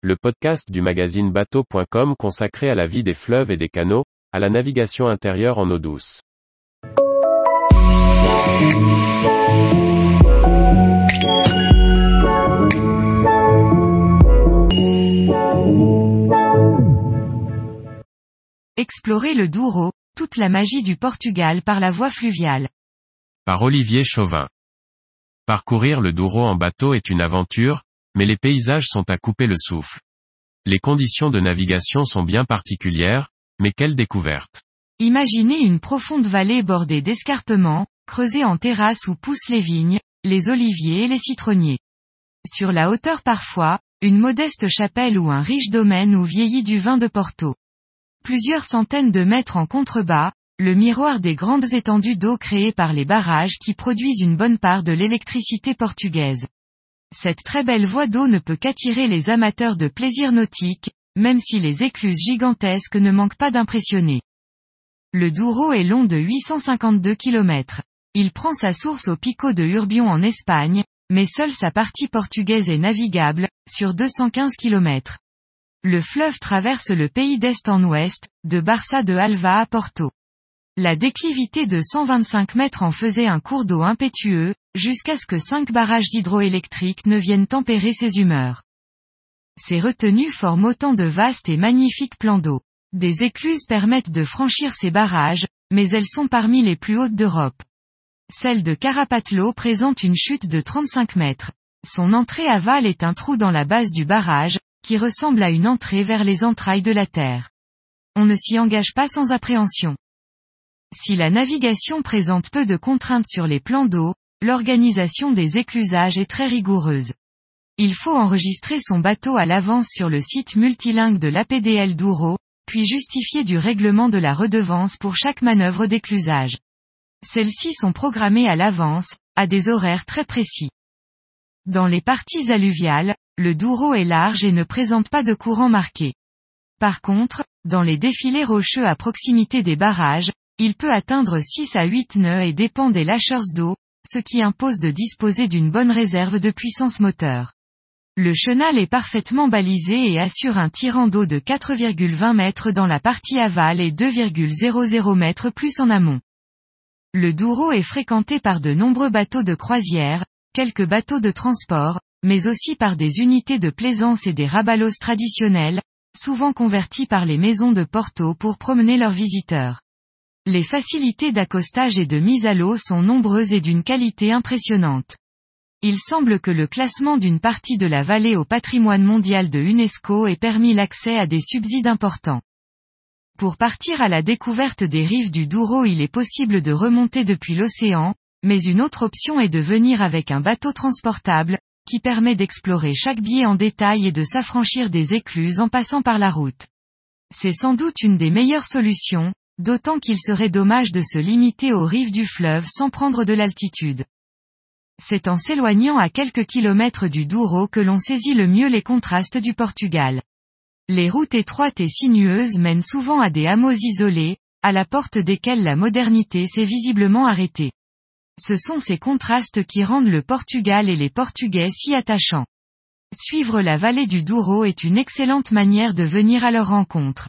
le podcast du magazine bateau.com consacré à la vie des fleuves et des canaux, à la navigation intérieure en eau douce. Explorer le Douro, toute la magie du Portugal par la voie fluviale. Par Olivier Chauvin. Parcourir le Douro en bateau est une aventure, mais les paysages sont à couper le souffle. Les conditions de navigation sont bien particulières, mais quelle découverte. Imaginez une profonde vallée bordée d'escarpements, creusée en terrasse où poussent les vignes, les oliviers et les citronniers. Sur la hauteur parfois, une modeste chapelle ou un riche domaine où vieillit du vin de Porto. Plusieurs centaines de mètres en contrebas, le miroir des grandes étendues d'eau créées par les barrages qui produisent une bonne part de l'électricité portugaise. Cette très belle voie d'eau ne peut qu'attirer les amateurs de plaisir nautique, même si les écluses gigantesques ne manquent pas d'impressionner. Le Douro est long de 852 km. Il prend sa source au Pico de Urbion en Espagne, mais seule sa partie portugaise est navigable, sur 215 km. Le fleuve traverse le pays d'est en ouest, de Barça de Alva à Porto. La déclivité de 125 mètres en faisait un cours d'eau impétueux, jusqu'à ce que cinq barrages hydroélectriques ne viennent tempérer ses humeurs. Ces retenues forment autant de vastes et magnifiques plans d'eau. Des écluses permettent de franchir ces barrages, mais elles sont parmi les plus hautes d'Europe. Celle de Carapatlo présente une chute de 35 mètres. Son entrée aval est un trou dans la base du barrage, qui ressemble à une entrée vers les entrailles de la Terre. On ne s'y engage pas sans appréhension. Si la navigation présente peu de contraintes sur les plans d'eau, l'organisation des éclusages est très rigoureuse. Il faut enregistrer son bateau à l'avance sur le site multilingue de l'APDL Douro, puis justifier du règlement de la redevance pour chaque manœuvre d'éclusage. Celles-ci sont programmées à l'avance, à des horaires très précis. Dans les parties alluviales, le Douro est large et ne présente pas de courant marqué. Par contre, dans les défilés rocheux à proximité des barrages, il peut atteindre 6 à 8 nœuds et dépend des lâcheurs d'eau, ce qui impose de disposer d'une bonne réserve de puissance moteur. Le chenal est parfaitement balisé et assure un tirant d'eau de 4,20 mètres dans la partie aval et 2,00 mètres plus en amont. Le Douro est fréquenté par de nombreux bateaux de croisière, quelques bateaux de transport, mais aussi par des unités de plaisance et des rabalos traditionnels, souvent convertis par les maisons de Porto pour promener leurs visiteurs. Les facilités d'accostage et de mise à l'eau sont nombreuses et d'une qualité impressionnante. Il semble que le classement d'une partie de la vallée au patrimoine mondial de UNESCO ait permis l'accès à des subsides importants. Pour partir à la découverte des rives du Douro il est possible de remonter depuis l'océan, mais une autre option est de venir avec un bateau transportable, qui permet d'explorer chaque biais en détail et de s'affranchir des écluses en passant par la route. C'est sans doute une des meilleures solutions, d'autant qu'il serait dommage de se limiter aux rives du fleuve sans prendre de l'altitude. C'est en s'éloignant à quelques kilomètres du Douro que l'on saisit le mieux les contrastes du Portugal. Les routes étroites et sinueuses mènent souvent à des hameaux isolés, à la porte desquels la modernité s'est visiblement arrêtée. Ce sont ces contrastes qui rendent le Portugal et les Portugais si attachants. Suivre la vallée du Douro est une excellente manière de venir à leur rencontre.